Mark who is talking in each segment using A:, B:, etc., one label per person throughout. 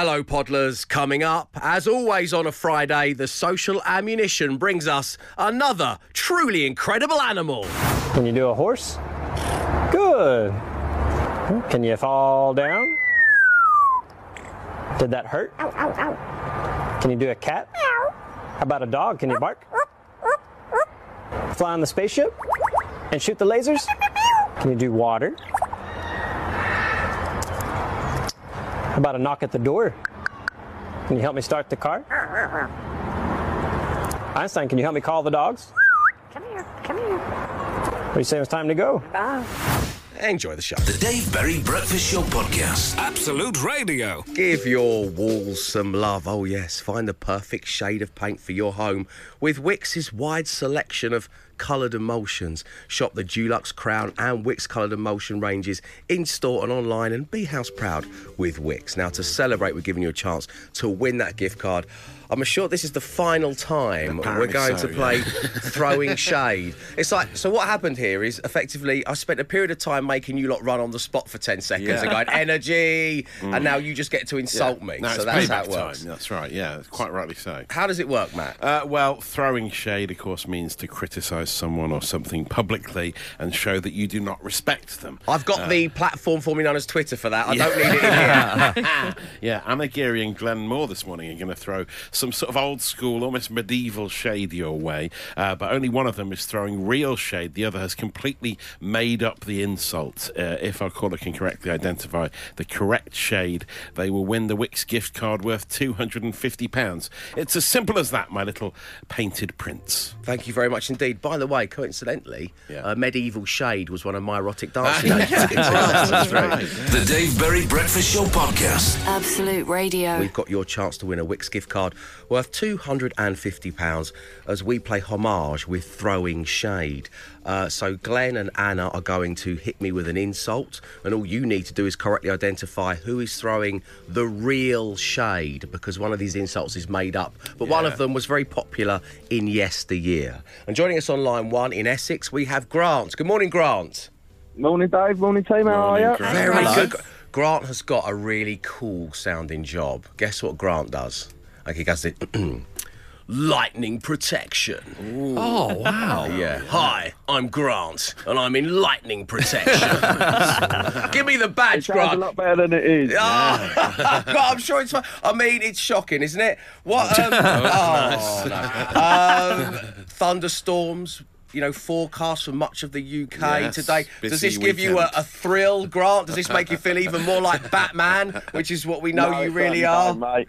A: Hello, Podlers. Coming up, as always on a Friday, the social ammunition brings us another truly incredible animal.
B: Can you do a horse? Good. Can you fall down? Did that hurt? Ow, ow, ow. Can you do a cat? How about a dog? Can you bark? Fly on the spaceship? And shoot the lasers? Can you do water? How about a knock at the door? Can you help me start the car? Einstein, can you help me call the dogs?
C: Come here, come here.
B: What do you say it's time to go?
A: Enjoy the show.
D: The Dave Berry Breakfast Show Podcast.
E: Absolute Radio.
A: Give your walls some love. Oh, yes. Find the perfect shade of paint for your home with Wickes's wide selection of coloured emulsions. Shop the Dulux Crown and Wickes coloured emulsion ranges in store and online and be house proud with Wickes. Now, to celebrate, we're giving you a chance to win that gift card. I'm sure this is the final time
E: Apparently
A: we're going
E: so,
A: to
E: yeah.
A: play throwing shade. It's like, so what happened here is effectively I spent a period of time making you lot run on the spot for 10 seconds
E: Yeah.
A: and going, energy, and now you just get to insult me.
F: No,
A: so that's how it works.
F: time. That's right. Yeah, quite rightly so.
A: How does it work, Matt?
F: Uh, well, throwing shade, of course, means to criticise someone or something publicly and show that you do not respect them.
A: I've got the platform formerly known as Twitter for that. I don't need it here.
F: Yeah, Anna Geary and Glenn Moore this morning are going to throw some sort of old school, almost medieval shade your way. Uh, but only one of them is throwing real shade. The other has completely made up the insult. Uh, if our caller can correctly identify the correct shade, they will win the Wickes gift card worth £250. It's as simple as that, my little painted prince.
A: Thank you very much indeed. By the way, coincidentally,
F: Yeah.
A: uh, Medieval Shade was one of my erotic dancing
F: yeah,
A: activities.
F: that's right.
D: The Dave Berry Breakfast Show Podcast.
C: Absolute Radio.
A: We've got your chance to win a Wickes gift card worth £250 as we play homage with throwing shade. Uh, so Glenn and Anna are going to hit me with an insult, and all you need to do is correctly identify who is throwing the real shade because one of these insults is made up, but one of them was very popular in yesteryear. And joining us on line one in Essex, we have Grant. Good morning, Grant.
G: Morning, Dave. Morning, team. How
F: Morning,
G: are you?
F: Grant.
A: Very
F: Hello.
A: good. Grant has got a really cool sounding job. Guess what Grant does? Like he does it. Lightning protection.
E: Oh, wow.
A: Yeah. Hi, I'm Grant, and I'm in lightning protection. Give me the
G: It
A: badge,
G: sounds a lot better than it is.
A: Ah, God, I'm sure it's fine. I mean, it's shocking, isn't it? What? Um, oh, no. um, thunderstorms. You know, forecast for much of the UK
F: Yes,
A: today. Does this give you a, a thrill, Grant? Does this make you feel even more like Batman, which is what we know
G: No,
A: you really
G: not,
A: are?
G: mate.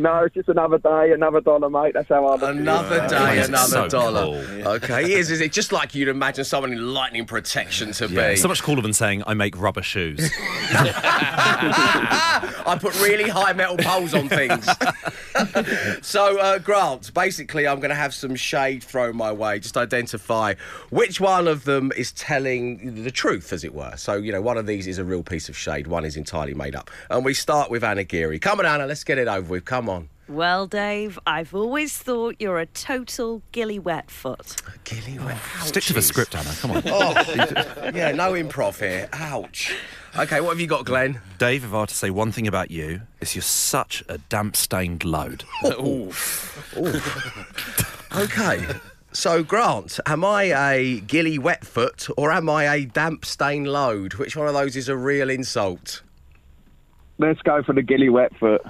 G: No, it's just another day, another dollar, mate. That's how I look at it.
A: Another day,
E: It's
A: another
E: so
A: dollar.
E: cool.
A: Okay, it is, is it just like you'd imagine someone in lightning protection to
E: Yeah,
A: be?
E: so much cooler than saying I make rubber shoes.
A: I put really high metal poles on things. so, uh, Grant, basically, I'm going to have some shade thrown my way. Just identify which one of them is telling the truth, as it were. So, you know, one of these is a real piece of shade, one is entirely made up. And we start with Anna Geary. Come on, Anna, let's get it over with. Come on.
H: Well, Dave, I've always thought you're a total gilly wet foot.
A: Gilly wet.
E: Stick to the
A: Ouchies.
E: script, Anna. Come on.
A: Oh, yeah, no improv here. Ouch. Okay, what have you got, Glenn?
E: Dave, if I were to say one thing about you, is you're such a damp stained load.
A: Okay. So, Grant, am I a gilly wet foot or am I a damp stain load? Which one of those is a real insult?
G: Let's go for the gilly wet foot.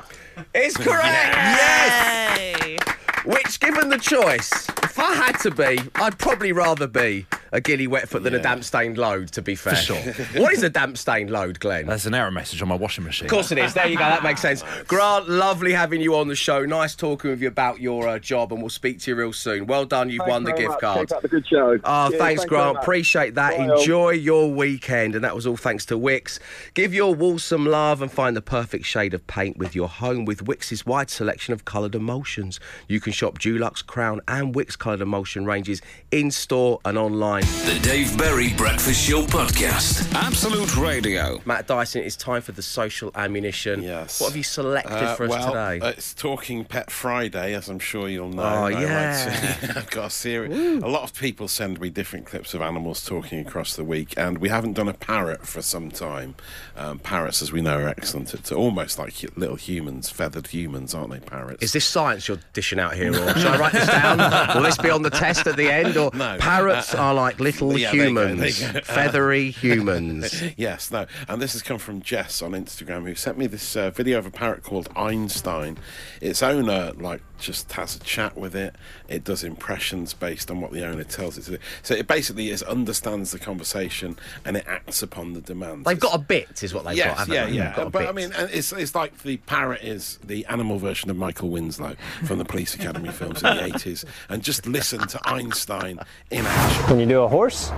A: It's correct! Yes! Which, given the choice, if I had to be, I'd probably rather be a gilly wet foot than a damp stained load, to be fair.
E: For sure.
A: what is a damp stained load, Glenn?
E: There's an error message on my washing machine.
A: Of course it is. There you go. That makes sense. Grant, lovely having you on the show. Nice talking with you about your uh, job, and we'll speak to you real soon. Well done. You've
G: Thanks
A: won the gift
G: much.
A: card.
G: Keep up the good show.
A: Oh,
G: Cheers,
A: thanks,
G: very
A: Grant. Appreciate that.
G: Bye, all.
A: Enjoy your weekend. And that was all thanks to Wickes. Give your wall some love and find the perfect shade of paint with your home with Wickes's wide selection of coloured emulsions. You can shop Dulux, Crown, and Wickes coloured emulsion ranges in store and online. 9.
D: The Dave Berry Breakfast Show Podcast. Absolute Radio.
A: Matt Dyson, it's time for the social ammunition.
F: Yes.
A: What have you selected
F: Uh,
A: for us
F: well,
A: today?
F: uh, it's Talking Pet Friday, as I'm sure you'll know.
A: Oh,
F: I like
A: yeah.
F: to- I've got a series. A lot of people send me different clips of animals talking across the week, and we haven't done a parrot for some time. Um, parrots, as we know, are excellent. It's almost like little humans, feathered humans, aren't they? Parrots.
A: Is this science you're dishing out here, or should I write this down? Will this be on the test at the end? Or
F: No.
A: parrots are like little
F: yeah, there you go,
A: humans,
F: go.
A: feathery humans.
F: yes, no. And this has come from Jess on Instagram, who sent me this uh, video of a parrot called Einstein. Its owner, like, just has a chat with it. It does impressions based on what the owner tells it to do. So it basically is understands the conversation and it acts upon the demands.
A: They've got a bit, is what they've
F: Yes,
A: got. haven't
F: yeah,
A: they?
F: yeah.
A: They've got a
F: But I mean, it's it's like the parrot is the animal version of Michael Winslow from the Police Academy films in the eighties, and just listen to Einstein in action.
B: Can you do a horse?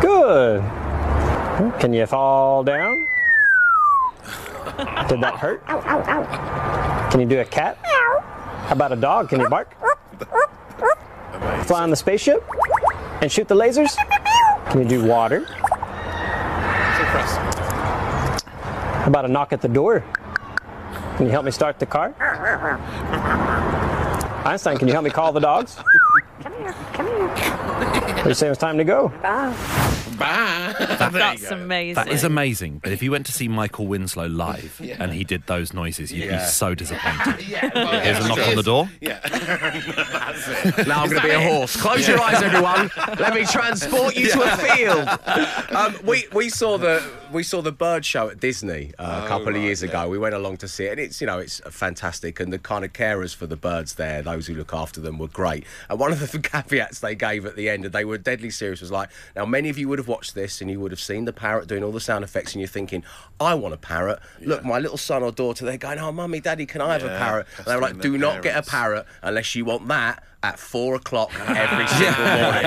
B: Good. Can you fall down? Did that hurt? Ow, ow, ow. Can you do a cat? How about a dog? Can you bark? Fly on the spaceship? And shoot the lasers? Can you do water? How about a knock at the door? Can you help me start the car? Einstein, can you help me call the dogs? Are you saying it's time to go?
F: Bye. There you
H: That's amazing.
E: That is amazing. But if you went to see Michael Winslow live and he did those noises, you'd
A: Yeah.
E: be so disappointed.
F: Yeah, well,
E: Here's a knock
F: it
E: on the door.
F: Yeah.
A: Now I'm going to be a horse. Close your eyes, everyone. Let me transport you to a field. Um, we we saw the we saw the bird show at Disney uh, a couple of years
F: yeah.
A: ago. We went along to see it, and it's you know it's fantastic. And the kind of carers for the birds there, those who look after them, were great. And one of the caveats they gave at the end, and they were deadly serious, was like, now many of you would have watched this, and you would have seen the parrot doing all the sound effects, and you're thinking, I want a parrot. Look, my little son or daughter, they're going, oh, mummy, daddy, can I have a parrot? And they were like, do not get a parrot unless you want that at four o'clock every single morning. And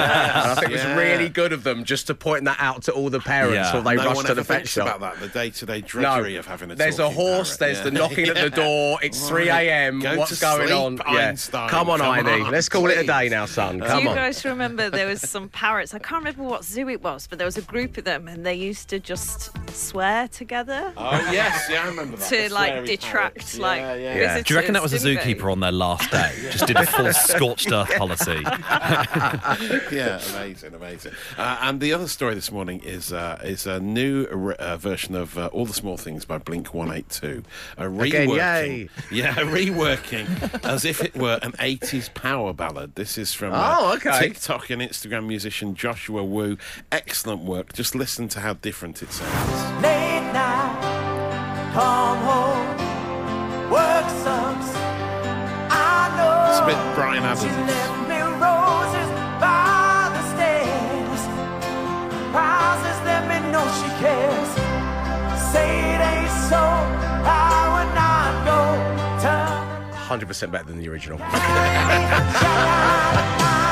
A: I think it was really good of them just to point that out to all the parents
E: Yeah.
A: before they
F: no
A: rush
F: one
A: to
F: ever
A: the pet
F: thinks
A: shop.
F: about that. The day-to-day
A: No,
F: drudgery of having a
A: there's a horse.
F: parrot,
A: There's
F: yeah.
A: the knocking at the door. It's 3 a.m.
F: Go
A: What's
F: to
A: going
F: sleep,
A: on? Yeah.
F: Einstein.
A: Come on,
F: Come
A: Heine.
F: on,
A: Let's call it a day now, son.
H: Do
A: Come
H: you
A: on.
H: guys remember there was some parrots? I can't remember what zoo it was, but there was a group of them, and they used to just swear together
F: Oh yes, yeah, I remember that.
H: to
F: The
H: like detract
F: parrots.
H: like
F: yeah, yeah.
A: Yeah.
E: Do you reckon that was a
H: visitors, didn't
E: zookeeper on their last day? Just did a full scorched earth policy.
F: yeah, amazing, amazing. Uh, and the other story this morning is uh, is a new re- uh, version of uh, All the Small Things by Blink One Eight Two. A
A: Again,
F: reworking,
A: yay.
F: yeah, a reworking as if it were an '80s power ballad. This is from
A: Oh,
F: uh,
A: okay.
F: TikTok and Instagram musician Joshua Wu. Excellent work. Just listen to how different it sounds.
I: Late night, come home, work sucks. I know.
F: It's bit Bryan Adams.
I: She left me roses by the stairs. Let me know she cares. Say it ain't so. I would not go. Turn
A: 100% better than the original.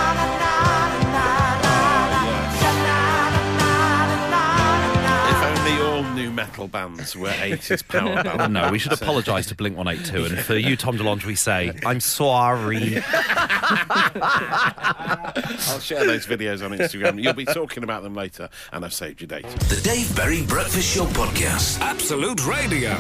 F: metal bands were 80s power ballads.
E: Oh, no, we should apologise to Blink 182. And for you, Tom DeLonge, we say, I'm sorry.
F: I'll share those videos on Instagram. You'll be talking about them later, and I've saved your date.
D: The Dave Berry Breakfast Show Podcast. Absolute Radio.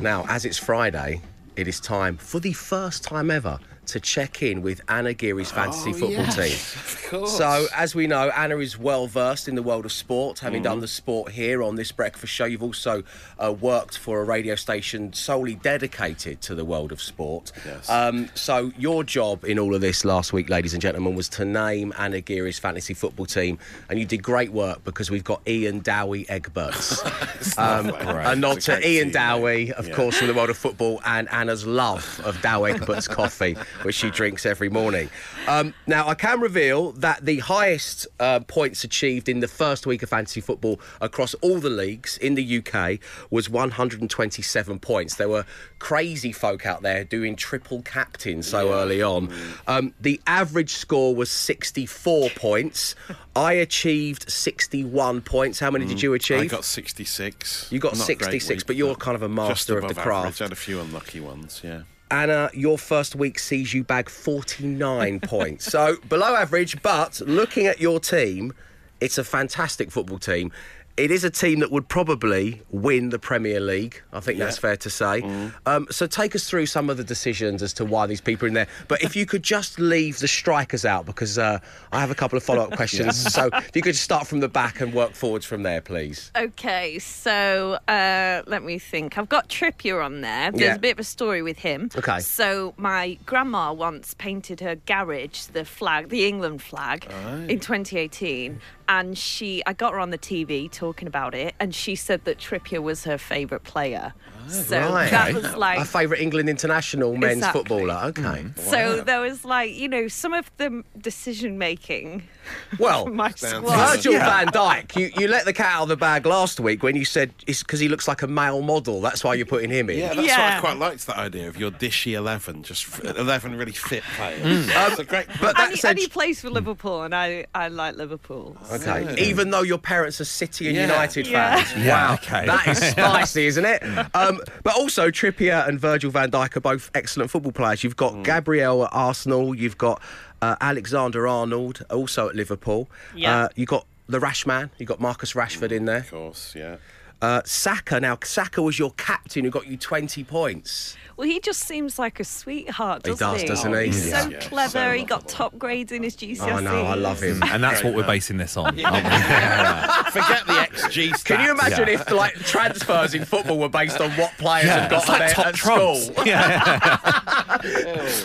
A: Now, as it's Friday, it is time for the first time ever to check in with Anna Geary's fantasy football team.
F: Of.
A: So, as we know, Anna is well versed in the world of sport, having
F: Mm-hmm.
A: done the sport here on this breakfast show. You've also uh, worked for a radio station solely dedicated to the world of sport.
F: Yes.
A: Um, so, your job in all of this last week, ladies and gentlemen, was to name Anna Geary's fantasy football team, and you did great work because we've got Ian Dowie Egberts. um,
F: Right.
A: a nod to Ian
F: team,
A: Dowie, of
F: Yeah.
A: course, from the world of football, and Anna's love of Douwe Egbert's coffee, which she drinks every morning. Um, now, I can reveal that the highest uh, points achieved in the first week of fantasy football across all the leagues in the UK was 127 points. There were crazy folk out there doing triple captain so early on. Um, the average score was 64 points. I achieved 61 points. How many did you achieve?
F: I got 66.
A: You got
F: Not
A: 66,
F: week,
A: but you're kind of a master of the craft.
F: Average. I had a few unlucky ones, yeah.
A: Anna, your first week sees you bag 49 points. So below average, but looking at your team, it's a fantastic football team. It is a team that would probably win the Premier League. I think that's fair to say. Um, so take us through some of the decisions as to why these people are in there. But if you could just leave the strikers out, because uh, I have a couple of follow-up questions. So if you could just start from the back and work forwards from there, please.
H: Okay, so uh, let me think. I've got Trippier on there. There's
A: Yeah.
H: a bit of a story with him.
A: Okay.
H: So my grandma once painted her garage the flag, the England flag, in 2018, and she, I got her on the TV talking about it, and she said that Trippier was her favourite player. Oh, so
A: Right.
H: that was like
A: a favourite England international men's
H: Exactly.
A: footballer. Okay. Mm.
H: So there was like, you know, some of the decision making
A: Well,
H: my
F: Sounds
H: squad.
A: Virgil van Dijk, you, you let the cat out of the bag last week when you said it's because he looks like a male model. That's why you're putting him in.
F: Yeah, that's
H: Yeah.
F: what I quite liked that idea of your dishy eleven, just eleven really fit players. Mm. That's um, a great.
A: But
H: And
A: that
H: he,
A: said,
H: and he plays for Liverpool, and I, I like Liverpool.
A: okay, oh. even though your parents are City and
F: Yeah.
A: United
H: Yeah.
A: fans,
E: Yeah,
A: wow,
E: okay.
A: that is spicy, isn't it? Mm. Um, but also Trippier and Virgil van Dijk are both excellent football players. You've got Gabriel at Arsenal, you've got uh, Alexander Arnold also at Liverpool.
H: Yeah.
A: Uh, you've got the Rash man, you've got Marcus Rashford in there.
F: Of course, yeah.
A: Uh, Saka, now Saka was your captain who got you 20 points.
H: Well, he just seems like a sweetheart,
A: He
H: doesn't
A: does,
H: he?
A: doesn't he?
H: He's so
F: Yeah.
H: clever.
F: So
H: he got top grades in his GCSEs.
A: I know, I love him.
E: And that's what we're basing this on. aren't?
F: Forget the XG stats.
A: Can you imagine
E: Yeah.
A: if like transfers in football were based on what players
E: Yeah,
A: had got
E: it's like
A: there
E: top
A: at
E: trumps.
A: school?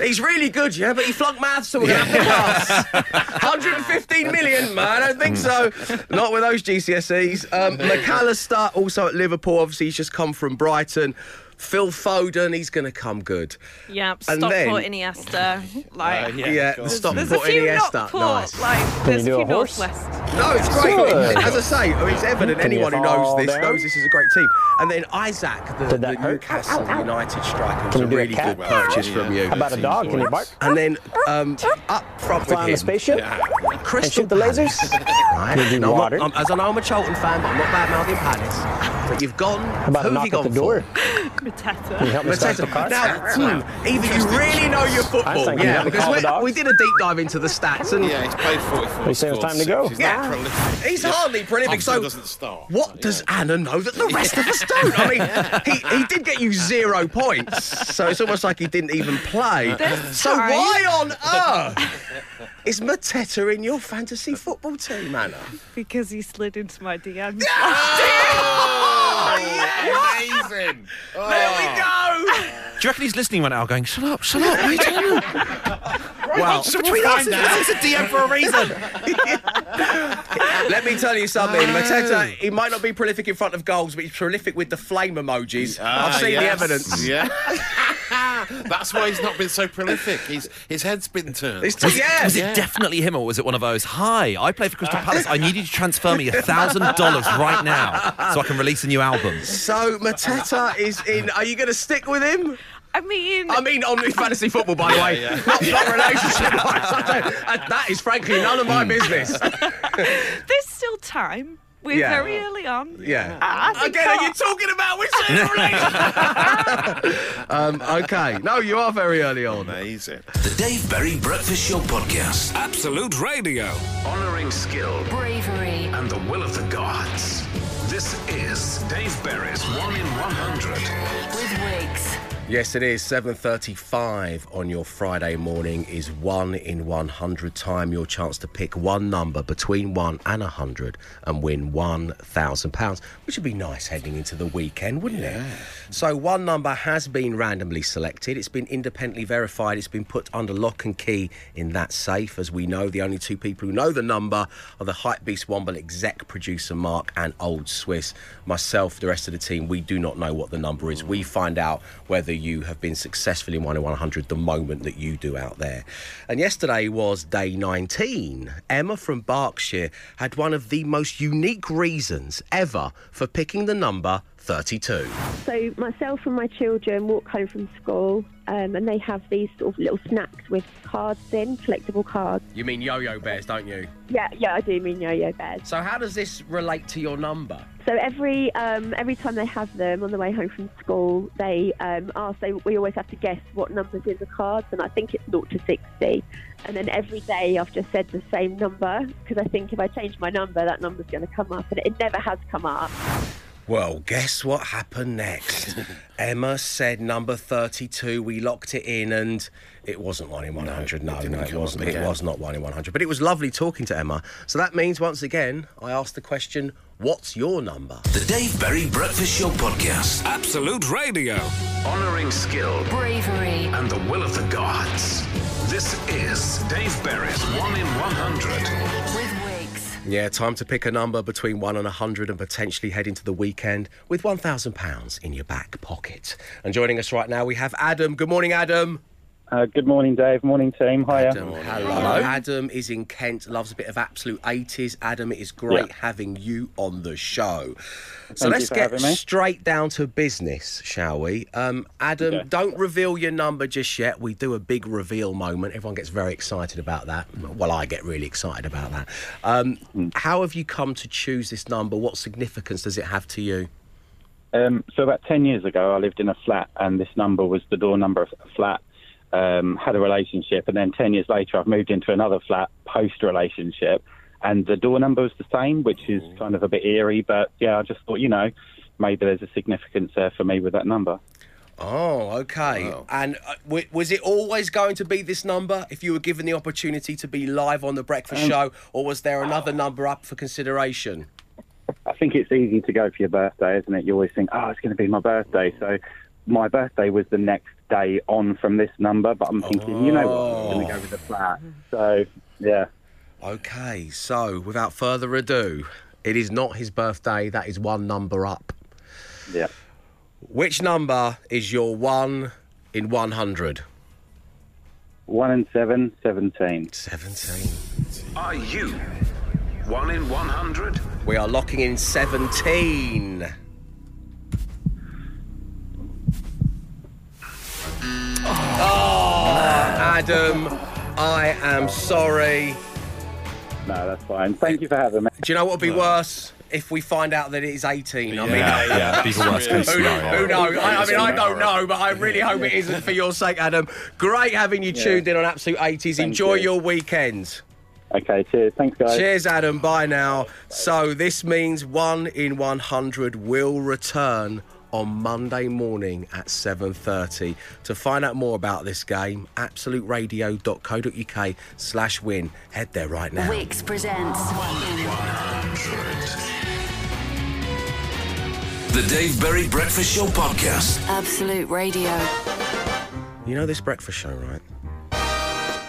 A: He's really good, yeah, but he flunked maths, so we're gonna have to pass. 115 million, man. I don't think so. Not with those GCSEs. Um, Mac Allister also at Liverpool. Obviously, he's just come from Brighton. Phil Foden, he's going to come good.
H: Yeah,
A: And
H: stop
A: then-
H: put Iniesta. Like,
F: Uh, yeah.
A: Yeah,
F: of course.
A: stop
H: there's a
A: putting
H: few
A: Iniesta.
H: not put.
A: Nice.
H: Like, there's
B: you
H: a few
B: horse?
H: Northwest.
A: No, it's great.
B: Good.
A: As I say, I mean, it's evident
B: Can
A: anyone who knows this
B: down?
A: knows this is a great team. And then Isak, the,
B: Did that
A: the
B: hurt?
A: Newcastle United striker, was
B: Can
A: a
B: you a
A: really good purchase
F: Yeah.
A: from you.
B: How about a dog? Can you bark?
A: And then um, up front
B: Fly
A: with him,
B: the spaceship?
A: Crystal
B: And shoot the lasers?
A: Right.
B: Can you
A: No, I'm not- I'm- as I know I'm a Charlton fan, but I'm not bad mouthing Palace. But you've gone.
B: How about
A: who
B: a
A: have you
B: knock
A: gone
B: at the door?
A: for?
B: Can you
H: Mateta.
B: help me start the car?
A: Now, hmm, either you really know your football,
B: Einstein, can you
A: yeah, because we, did a deep dive into the stats, and
F: Yeah, he's played 44.
B: You say it's time to go?
F: He's
A: Yeah.
F: not prolific.
A: He's hardly prolific.
F: Obviously
A: So,
F: doesn't start.
A: what does Anna know that the rest of us don't? I mean, he, he did get you zero points, so it's almost like he didn't even play. So
H: time.
A: why on earth is Mateta in your fantasy football team, Anna?
H: because he slid into my DMs.
A: Oh,
F: Amazing.
A: There we go. Oh.
E: Do you reckon he's listening right now going, shut up, shut up, wait, shut up.
A: Well,
E: Between us, it's a DM for a reason.
A: Let me tell you something. Mateta, he might not be prolific in front of goals, but he's prolific with the flame emojis. I've
F: Ah,
A: seen the evidence.
F: Yeah. That's why he's not been so prolific. He's, his head's been turned.
A: It's just, yeah.
E: Was it definitely him or was it one of those, hi, I play for Crystal Palace, I need you to transfer me a thousand dollars right now so I can release a new album.
A: So Mateta is in. Are you going to stick with him?
H: I mean,
A: I mean, on fantasy football, by the way, not, not relationship. That is frankly none of my business.
H: there's still time. We're
A: Yeah.
H: very early on.
A: Yeah.
H: I think
A: Again, are you talking about which relationship? um, okay. No, you are very early on.
F: Amazing.
D: The Dave Berry Breakfast Show Podcast. Absolute Radio.
J: Honoring skill
C: Bravery.
J: and the will of the gods. This is Dave Berry's 1 in 100.
C: With wigs.
A: Yes, it is. 7.35 on your Friday morning is 1 in 100 time. Your chance to pick one number between 1 and 100 and win £1,000, which would be nice heading into the weekend, wouldn't it? So one number has been randomly selected. It's been independently verified. It's been put under lock and key in that safe. As we know, the only two people who know the number are the Hype Beast Womble exec producer Mark and Old Swiss. Myself, the rest of the team, we do not know what the number is. We find out whether you have been successful in 1 in 100 the moment that you do out there. And yesterday was day 19. Emma from Berkshire had one of the most unique reasons ever for picking the number 32.
K: So myself and my children walk home from school, um, and they have these sort of little snacks with cards in, collectible cards.
A: You mean yo yo bears, don't you?
K: Yeah, yeah, I do mean yo-yo bears.
A: So, how does this relate to your number?
K: So every um, every time they have them on the way home from school, they um, ask. They, we always have to guess what numbers in the cards, and I think it's 0 to 60. And then every day I've just said the same number because I think if I change my number, that number's going to come up, and it never has come up.
A: Well, guess what happened next? Emma said number 32. We locked it in, and it wasn't one in 100. No, no, it,
F: come
A: wasn't. It was not one in 100. But it was lovely talking to Emma. So that means, once again, I asked the question what's your number?
D: The Dave Berry Breakfast Show Podcast.
J: Absolute Radio. Honoring skill
C: Bravery.
J: and the will of the gods. This is Dave Berry's 1 in 100.
C: With Wigs.
A: Yeah, time to pick a number between 1 and 100 and potentially head into the weekend with £1,000 in your back pocket. And joining us right now, we have Adam. Good morning, Adam.
L: Uh, good morning, Dave. Morning, team. Hi,
A: Adam, hello. Adam is in Kent, loves a bit of absolute 80s. Adam, it is great
L: Yeah.
A: having you on the show. So
L: Thank
A: let's
L: for
A: get
L: me.
A: straight down to business, shall we? Um, Adam,
L: Okay.
A: don't reveal your number just yet. We do a big reveal moment. Everyone gets very excited about that. Well, I get really excited about that. Um,
L: Hmm.
A: How have you come to choose this number? What significance does it have to you?
L: Um, so about 10 years ago, I lived in a flat, and this number was the door number of a flat. Um, had a relationship, and then 10 years later, I've moved into another flat post relationship, and the door number was the same, which is kind of a bit eerie. But yeah, I just thought, you know, maybe there's a significance there for me with that number.
A: Oh, okay. And uh, w- was it always going to be this number if you were given the opportunity to be live on the breakfast
L: Um,
A: show, or was there another number up for consideration?
L: I think it's easy to go for your birthday, isn't it? You always think, oh, it's going to be my birthday. So my birthday was the next day on from this number, but I'm thinking, you know what, I'm going to go oh. with the flat. So, yeah.
A: Okay, so without further ado, it is not his birthday. That is one number up.
L: Yeah.
A: Which number is your one in 100?
L: One in seven, 17.
A: 17.
J: Are you 1 in 100?
A: We are locking in 17. Adam, I am sorry.
L: No, that's fine. Thank you for having me.
A: Do you know what would be worse? If we find out that it is 18. I mean,
E: Yeah, yeah, be the worst case
A: who, who knows? I, I mean, I don't know, but I really hope it isn't for your sake, Adam. Great having you tuned in on Absolute 80s.
L: Thank
A: Enjoy
L: you.
A: your weekend.
L: Okay, cheers. Thanks, guys.
A: Cheers, Adam. Bye now. So this means one in 100 will return on Monday morning at 7.30. To find out more about this game, absoluteradio.co.uk slash win. Head there right now.
C: Wigs presents.
D: The Dave Berry Breakfast Show Podcast.
C: Absolute Radio.
A: You know this breakfast show, right?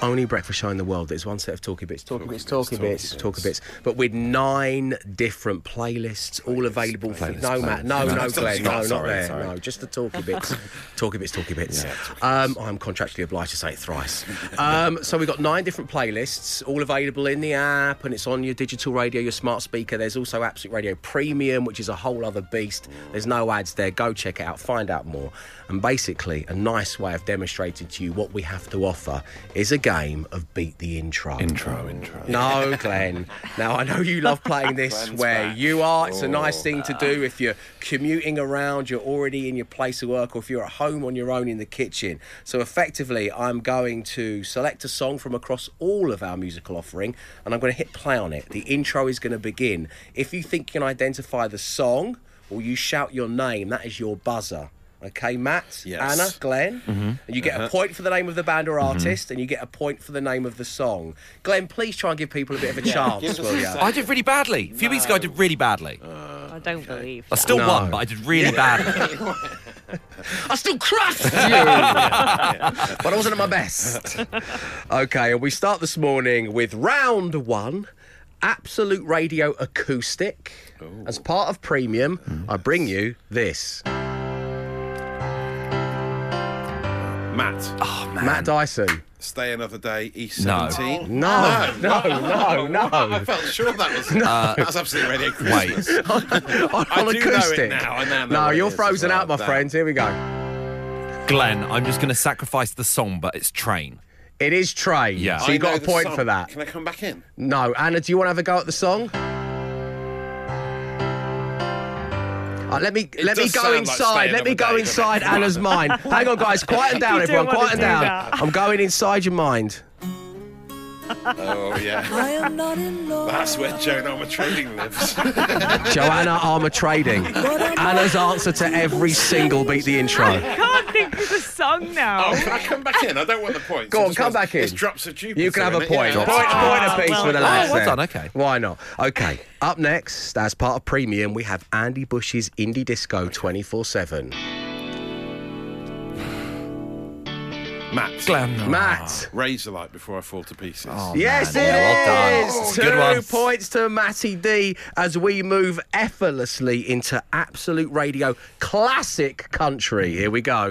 A: Only breakfast show in the world that is one set of talkie bits, talkie bits, talkie bits, talkie bits, but with nine different playlists, all available for no Matt, no, no,
E: No,
A: Glenn, no, not there, no, just the talkie bits, talkie bits, talkie bits. Um, I'm contractually obliged to say it thrice. Um, so we've got nine different playlists, all available in the app, and it's on your digital radio, your smart speaker. There's also Absolute Radio Premium, which is a whole other beast. There's no ads there. Go check it out, find out more. And basically, a nice way of demonstrating to you what we have to offer is a game of beat the intro.
E: Intro, intro.
A: No, Glenn. Now I know you love playing this
F: Glenn's
A: where
F: back.
A: you are. It's a
E: Oh.
A: nice thing to do if you're commuting around, you're already in your place of work, or if you're at home on your own in the kitchen. So effectively, I'm going to select a song from across all of our musical offering, and I'm going to hit play on it. The intro is going to begin. If you think you can identify the song, or you shout your name, that is your buzzer. Okay, Matt,
F: Yes.
A: Anna, Glenn,
E: Mm-hmm.
A: and you get a uh-huh. point for the name of the band or mm-hmm. artist, and you get a point for the name of the song. Glenn, please try and give people a bit of a chance,
F: give
A: will you?
E: I did really badly. A few weeks ago, I did really badly.
H: I don't believe
E: I still
A: No.
E: won, but I did really badly.
A: I still crushed you, but I wasn't at my best. Okay, and we start this morning with round one. Absolute Radio Acoustic. Oh. As part of Premium, I bring you this.
F: Matt,
E: Oh,
A: Matt Dyson.
F: stay another day, East
E: No.
F: 17.
A: No, no, no, no.
F: I felt sure that was that was absolutely radio.
E: Wait.
A: On
F: I do know it
A: acoustic.
F: now, I now know
A: no,
F: what it
A: you're
F: is as
A: frozen
F: well,
A: out, my
F: damn.
A: friends. Here we go.
E: Glenn, I'm just going to sacrifice the song, but it's Train.
A: It is Train.
E: Yeah.
A: So you
F: know
A: got a
F: the
A: point
F: song.
A: for that.
F: Can I come back in?
A: No, Anna, do you want to have a go at the song? Uh, let me
F: It
A: let me go
F: like
A: inside. let me go inside? Anna's mind. Hang on, guys. Quieten down, everyone. Quieten down.
H: that.
A: I'm going inside your mind.
F: Oh yeah. That's where Joan Armatrading lives.
A: Joanna Armatrading. Anna's answer to every single beat the intro.
H: I can't think of the song now.
F: Oh, can I come back in? I don't want the points.
A: Go on, come back in.
F: It's drops of Jupiter.
A: You can have a point.
F: Yeah.
A: Point,
H: Ah,
A: point apiece
H: well
A: for the
H: done.
A: lads.
E: Oh, well done, okay.
A: Why not? Okay. Up next, as part of Premium, we have Andy Bush's Indie Disco 24 7.
F: Matt.
E: Glenn.
A: Matt. Ah.
F: Razorlight before I fall to pieces.
E: Oh,
A: Yes,
E: man.
A: it
E: Yeah, well
A: is.
E: done.
A: Two
E: Good one.
A: points to Matty D as we move effortlessly into Absolute Radio classic country. Here we go.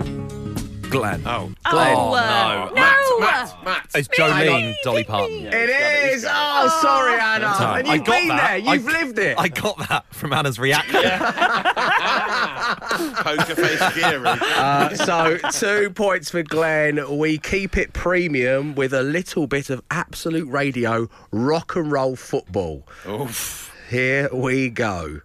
E: Glenn.
F: Oh,
A: Glenn.
H: Oh,
E: no.
H: no.
F: Matt, Matt, Matt.
E: It's Jolene Dolly Parton.
A: It is. Oh, sorry, Anna. And
E: I
A: you've
E: got
A: been
E: that.
A: there. You've
E: I-
A: lived it.
E: I got that from Anna's reaction.
F: Poker face Geary.
A: Uh, so two points for Glenn. We keep it premium with a little bit of absolute radio rock and roll football.
F: Oof.
A: Here we go.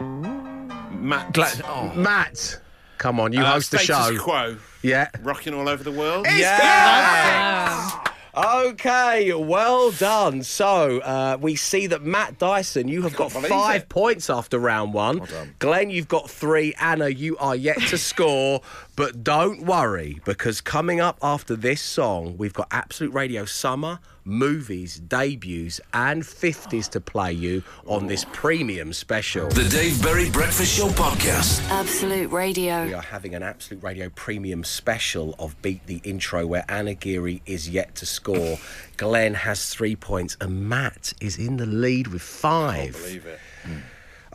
F: Matt.
E: Glenn. Oh.
A: Matt, come on, you
F: Uh,
A: host the
F: status
A: show.
F: Quo.
A: Yeah.
F: Rocking all over the world.
A: Yes! Okay, well done. So uh, we see that Matt Dyson, you have got five
F: it.
A: points after round one. Glenn, you've got three. Anna, you are yet to score. But don't worry, because coming up after this song, we've got Absolute Radio Summer, movies, debuts, and 50s to play you on this premium special.
D: The Dave Berry Breakfast Show Podcast.
C: Absolute Radio.
A: We are having an Absolute Radio premium special of Beat the Intro where Anna Geary is yet to score. Glenn has three points and Matt is in the lead with five.
F: Believe it. Hmm.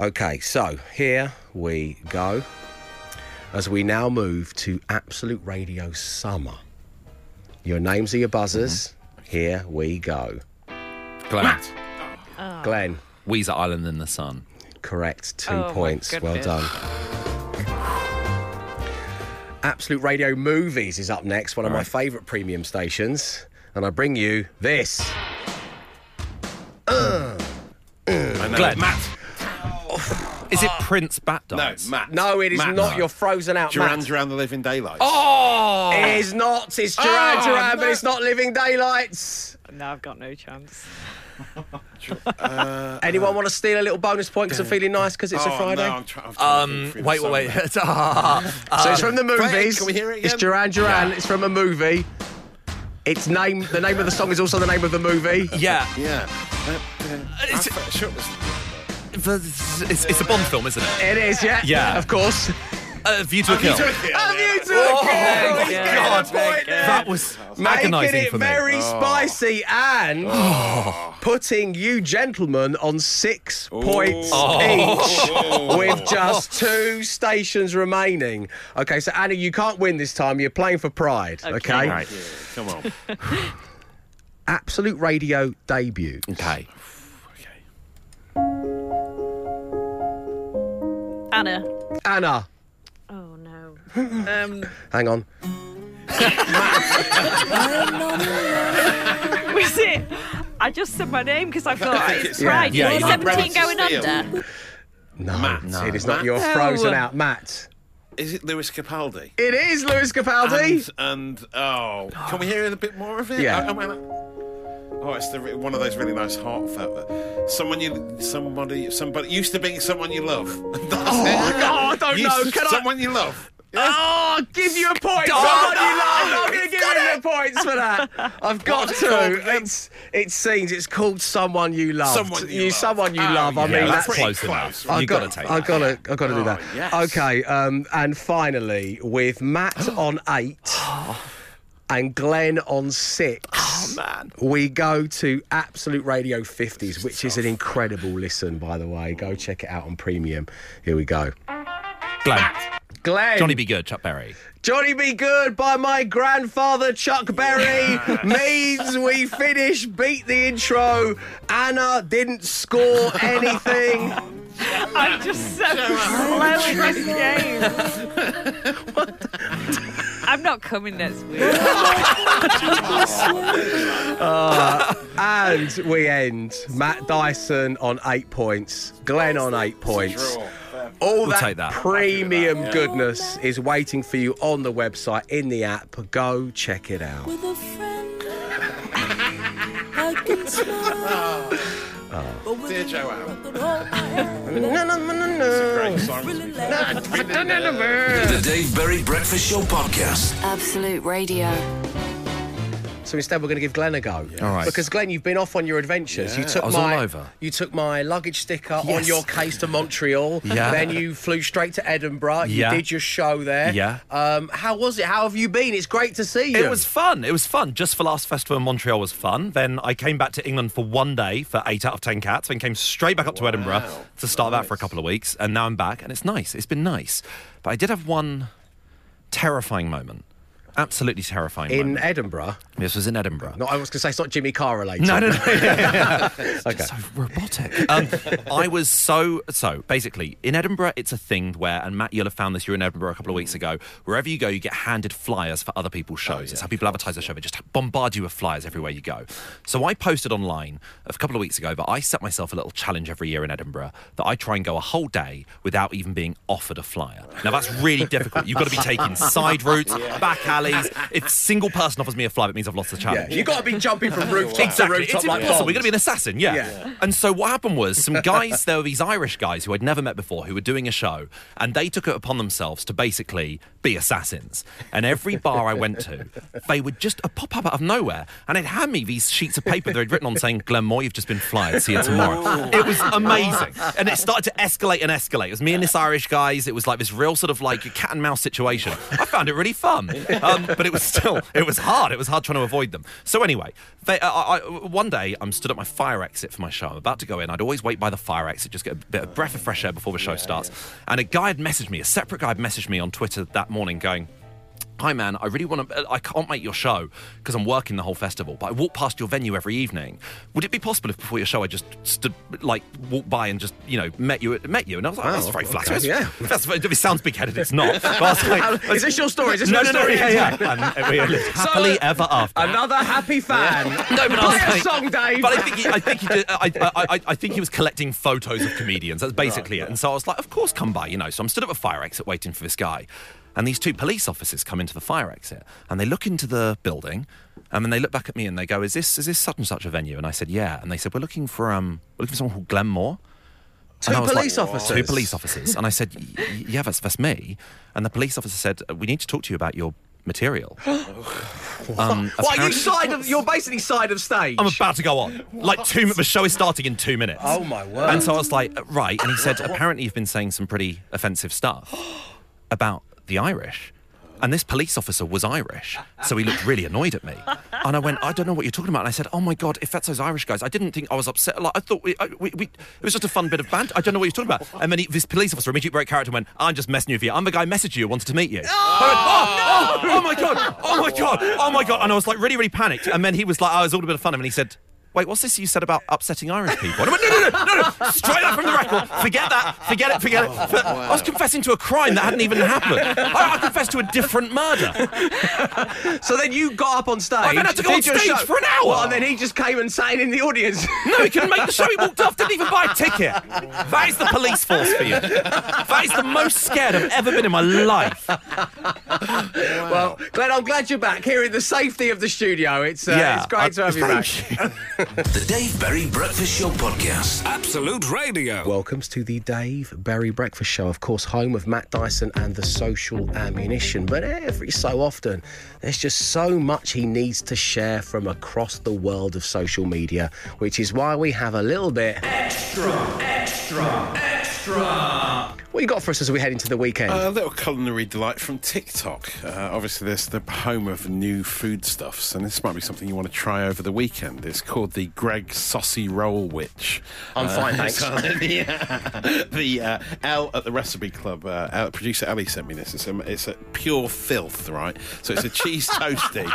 A: Okay, so here we go. As we now move to Absolute Radio Summer. Your names are your buzzers. Mm-hmm. Here we go.
E: Glenn. Oh.
A: Glenn,
E: Weezer Island in the Sun.
A: correct. Two
H: Oh, my
A: points. Well
H: goodness.
A: done. Absolute Radio Movies is up next, one of my favourite premium stations. And I bring you this.
F: I know.
E: Glenn.
F: Matt.
E: Is it Prince Bat
F: No, Matt.
A: No, it is
F: Matt.
A: not. You're frozen out,
F: Duran
A: Matt.
F: Duran the Living Daylights.
E: Oh!
A: It is not. It's Duran
F: Oh,
A: Duran, but it's not Living Daylights.
H: No, I've got no chance.
A: Anyone want to steal a little bonus point because I'm feeling nice because it's
F: oh,
A: a Friday?
F: No, I'm try- I'm
E: Um,
F: think
E: wait, wait, wait.
F: song.
E: Ah,
A: So it's from the
F: play it.
A: movies.
F: Can we hear it
A: It's
F: again?
A: Duran Duran.
F: Yeah.
A: It's from a movie. Its name, the name of the song is also the name of the movie.
E: yeah.
F: Yeah. Uh, uh,
E: It's-
F: I'm sure it was-
E: It's, it's a Bond film, isn't it?
A: It is, yeah.
E: Yeah.
A: Of course.
E: Uh, View to a Kill.
F: Have you took it?
A: Have you two
E: Oh,
A: kids?
E: my
A: He's
E: God.
A: a point there.
E: That was
A: Making
E: agonising
A: it
E: for me.
A: very spicy and putting you gentlemen on six points each with just two stations remaining. Okay, so Annie, you can't win this time. You're playing for pride. Okay.
H: Okay.
E: Right.
F: Come on.
A: Absolute Radio debut.
E: Okay.
H: Anna.
A: Anna,
H: Oh no. Um,
A: hang on.
H: was it? I just said my name because I thought
F: think
H: it's
F: it's-
H: Pride.
E: Yeah,
H: Yeah,
E: you did.
H: 17 going
F: Steele.
H: under.
A: No,
F: Matt.
A: it is not.
F: Matt.
A: You're
H: No.
A: frozen out, Matt.
F: Is it Lewis Capaldi?
A: It is Lewis Capaldi.
F: And, and oh, can we hear a bit more of it?
A: Yeah.
F: I, I mean, oh, it's the one of those really nice heartfelt. Someone you, somebody, somebody used to be someone you love. That's
A: Oh,
F: it.
A: God, I don't
F: Used
A: know. Can I-
F: someone you love.
A: Oh, I'll give you a point.
E: Oh,
A: Someone you love. I'm going to give you the points for that. I've got
F: What's
A: to. It's it seems it's called someone you love.
F: Someone you love.
A: someone you
F: Oh,
A: love. I mean,
E: that's
A: that's.
E: close enough. You
A: I've
E: got
A: got,
E: to take
A: I've got to, I've got to do
F: Oh,
A: that.
F: yes.
A: Okay, um, and finally, with Matt on eight and Glenn on six,
E: Oh, man.
A: we go to Absolute Radio 50s, which is an incredible listen, by the way. Go check it out on Premium. Here we go.
E: Glenn.
A: Glenn.
E: Johnny B. Goode, Chuck Berry.
A: Johnny B. Goode by my grandfather Chuck Berry means we finish beat the intro. Anna didn't score anything.
H: I'm just so slow in this game. I'm not coming next week.
A: Uh, and we end Matt Dyson on eight points, Glenn on eight points. All
E: We'll
A: that,
E: take that.
A: premium goodness is waiting for you on the website, in the app. Go check it out.
F: Dear Joanne.
D: The Dave Berry Breakfast Show Podcast.
C: Absolute Radio.
A: So instead, we're going to give Glenn a go.
E: All right.
A: Because Glenn, you've been off on your adventures. You
F: Yeah.
A: took
E: I was
A: my
E: all over.
A: you took my luggage sticker on your case to Montreal.
E: Yeah.
A: Then you flew straight to Edinburgh.
E: Yeah.
A: You did your show there.
E: Yeah.
A: Um, how was it? How have you been? It's great to see you.
E: It was fun. It was fun. Just for Laughs festival in Montreal was fun. Then I came back to England for one day for eight out of ten cats. Then came straight back up to Edinburgh to start that for a couple of weeks. And now I'm back, and it's nice. It's been nice. But I did have one terrifying moment. Absolutely terrifying.
A: in
E: moment.
A: Edinburgh.
E: This was in Edinburgh.
A: No, I was going to say it's not Jimmy Carr related.
E: No, no, no.
A: it's okay.
E: so robotic. Um, I was so so basically in Edinburgh. It's a thing where, and Matt, you'll have found this. You were in Edinburgh a couple of weeks ago. Wherever you go, you get handed flyers for other people's shows. It's how people advertise their show. They just bombard you with flyers everywhere you go. So I posted online a couple of weeks ago that I set myself a little challenge every year in Edinburgh that I try and go a whole day without even being offered a flyer. Now that's really difficult. You've got to be taking side routes, back alleys. If single person offers me a flyer, it means I've lost the
A: Yeah,
E: challenge.
A: you got to be jumping from rooftop
E: Exactly.
A: to rooftop
E: It's
A: like
E: impossible.
A: bombs.
E: We're going to be an assassin, yeah.
A: Yeah.
E: And so what happened was some guys, there were these Irish guys who I'd never met before who were doing a show, and they took it upon themselves to basically be assassins. And every bar I went to, they would just pop up out of nowhere, and they'd hand me these sheets of paper that they'd written on saying, "Glenn Moore, you've just been fired. See you tomorrow." It was amazing, and it started to escalate and escalate. It was me and this Irish guys. It was like this real sort of like cat and mouse situation. I found it really fun, um, but it was still it was hard. It was hard trying to avoid them. So anyway, they, uh, I, one day I'm stood at my fire exit for my show. I'm about to go in. I'd always wait by the fire exit, just get a bit of breath of fresh air before the show starts. And a guy had messaged me, a separate guy had messaged me on Twitter that morning, going. Hi man, I really want to. Uh, I can't make your show because I'm working the whole festival, but I walk past your venue every evening. Would it be possible if before your show I just stood, like, walked by and just, you know, met you? Met you? And I was like,
A: Wow,
E: that's oh, very
A: okay,
E: flattering.
A: yeah.
E: That's, it sounds big-headed. It's not. But like,
A: Is this your story? Is this
E: no,
A: your
E: no, no,
A: story?
E: yeah, yeah. And we lived happily ever after.
A: Another happy fan.
E: No, but I
A: Play
E: was
A: a song, Dave.
E: But I think he, I think he did, I, I, I, I think he was collecting photos of comedians. That's basically it. And so I was like, of course, come by, you know. So I'm stood at a fire exit waiting for this guy, and these two police officers come into the fire exit, and they look into the building, and then they look back at me and they go, "Is this is this such and such a venue?" And I said, "Yeah." And they said, "We're looking for um, we're looking for someone called Glenn Moore."
A: Two police
E: like,
A: officers?
E: Two police officers. And I said, "Y- y- yeah, that's, that's me. And the police officer said, we need to talk to you about your material. um,
A: What are you side of? You're basically side of stage.
E: I'm about to go on. Like two, the show is starting in two minutes.
A: Oh, my word.
E: And so I was like, uh, right. And he said, apparently you've been saying some pretty offensive stuff about the Irish. And this police officer was Irish, so he looked really annoyed at me. And I went, I don't know what you're talking about. And I said, Oh my god, if that's those Irish guys, I didn't think I was upset. Like I thought we, I, we, we it was just a fun bit of banter. I don't know what you're talking about. And then he, this police officer immediately broke character and went, I'm just messing with you. I'm the guy who messaged you, wanted to meet you. I went, oh, oh, oh my god, oh my god, oh my god. And I was like really, really panicked. And then he was like, oh, it was all a bit of fun. And he said. Wait, what's this you said about upsetting Irish people? And I went, no, no, no, no, no, straight that from the record. Forget that, forget it, forget it. I was confessing to a crime that hadn't even happened. I, I confessed to a different murder.
A: So then you got up on stage.
E: I then had to go on stage
A: show-
E: for an hour.
A: Well, and then he just came and sat in the audience.
E: No, he couldn't make the show. He walked off, didn't even buy a ticket. That is the police force for you. That is the most scared I've ever been in my life.
A: Well, Glenn, I'm glad you're back here in the safety of the studio. It's uh,
E: Yeah,
A: it's great
E: I-
A: to have you back.
E: thank
D: The Dave Berry Breakfast Show Podcast. Absolute Radio.
A: Welcomes to the Dave Berry Breakfast Show, of course, home of Matt Dyson and the social ammunition. But every so often, there's just so much he needs to share from across the world of social media, which is why we have a little bit extra, extra, extra. What you got for us as we head into the weekend?
F: A little culinary delight from TikTok. Uh, obviously, this is the home of new foodstuffs, and this might be something you want to try over the weekend. It's called the Greg Saucy Roll Witch.
A: I'm fine, thanks.
F: the the uh, L at the Recipe Club, uh, producer Ellie sent me this. It's a, it's a pure filth, right? So it's a cheese toasty,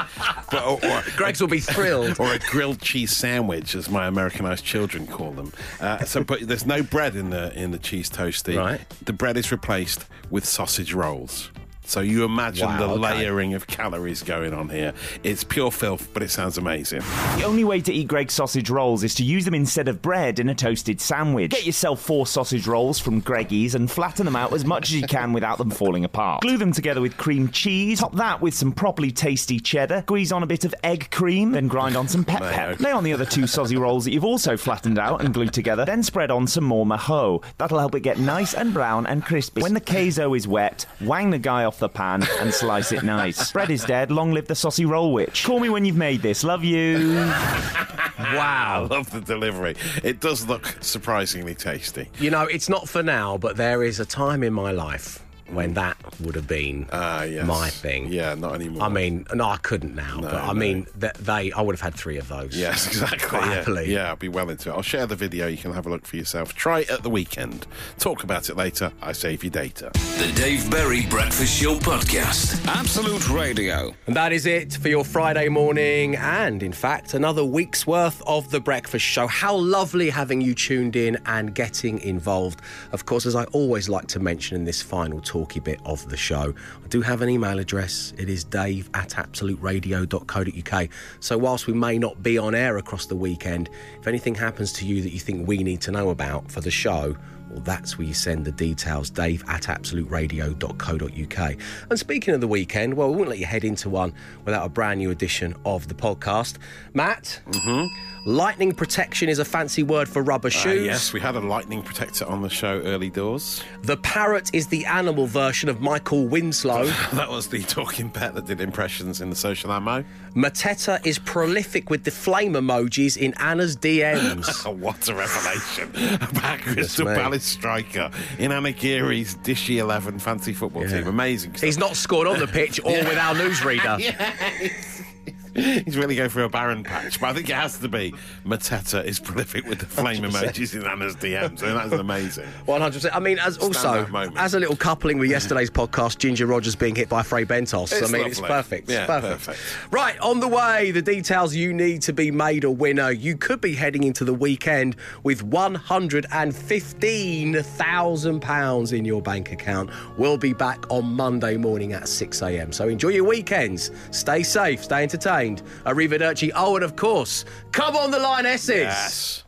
F: but or, or,
A: Greggs will be thrilled.
F: or a grilled cheese sandwich, as my Americanized children call them. Uh, so, but there's no bread in the in the cheese toasty.
A: Right.
F: The bread is replaced with sausage rolls. So you imagine
A: Wow,
F: the
A: okay.
F: layering of calories going on here. It's pure filth, but it sounds amazing.
M: The only way to eat Greggs sausage rolls is to use them instead of bread in a toasted sandwich. Get yourself four sausage rolls from Greggy's and flatten them out as much as you can without them falling apart. Glue them together with cream cheese, top that with some properly tasty cheddar, squeeze on a bit of egg cream, then grind on some pep pep. Lay on the other two sozzy rolls that you've also flattened out and glued together, then spread on some more maho. That'll help it get nice and brown and crispy. When the queso is wet, wang the guy off the pan and slice it nice. Bread is dead, long live the saucy roll witch. Call me when you've made this. Love you.
F: I love the delivery. It does look surprisingly tasty.
A: You know, it's not for now, but there is a time in my life when that would have been
F: Ah, yes.
A: my thing.
F: Yeah, not anymore.
A: I mean, no, I couldn't now, but I
F: no.
A: mean, th- they, I would have had three of those.
F: Yes, exactly. Yeah.
A: happily.
F: Yeah, I'll be well into it. I'll share the video. You can have a look for yourself. Try it at the weekend. Talk about it later. I save you data.
D: The Dave Berry Breakfast Show Podcast. Absolute Radio.
A: And that is it for your Friday morning, and in fact, another week's worth of The Breakfast Show. How lovely having you tuned in and getting involved. Of course, as I always like to mention in this final talky bit of the show, I do have an email address. It is dave at absoluteradio.co.uk. So, whilst we may not be on air across the weekend, if anything happens to you that you think we need to know about for the show, well, that's where you send the details, dave at absoluteradio.co.uk. And speaking of the weekend, well, we won't let you head into one without a brand new edition of the podcast. Matt, lightning protection is a fancy word for rubber
F: Uh,
A: shoes.
F: yes, we had a lightning protector on the show early doors.
A: The parrot is the animal version of Michael Winslow.
F: that was the talking pet that did impressions in the social ammo.
A: Mateta is prolific with the flame emojis in Anna's DMs.
F: What a revelation about Crystal
A: me.
F: Striker in Anna Geary's Dishy 11 fancy football team. Amazing. stuff.
A: He's not scored on the pitch or with our newsreader.
F: He's really going for a barren patch, but I think it has to be Mateta is prolific with the flame
A: 100%.
F: emojis in Anna's DMs, and that's amazing.
A: One hundred percent. I mean, as also as a little coupling with yesterday's podcast, Ginger Rogers being hit by Fray Bentos. I
F: It's
A: mean, it's perfect.
F: Yeah,
A: perfect.
F: perfect.
A: Right on the way, the details you need to be made a winner. You could be heading into the weekend with one hundred and fifteen thousand pounds in your bank account. We'll be back on Monday morning at six a.m. So enjoy your weekends. Stay safe. Stay entertained. Arrivederci. Oh, and of course, come on the line, Essex.
F: Yes.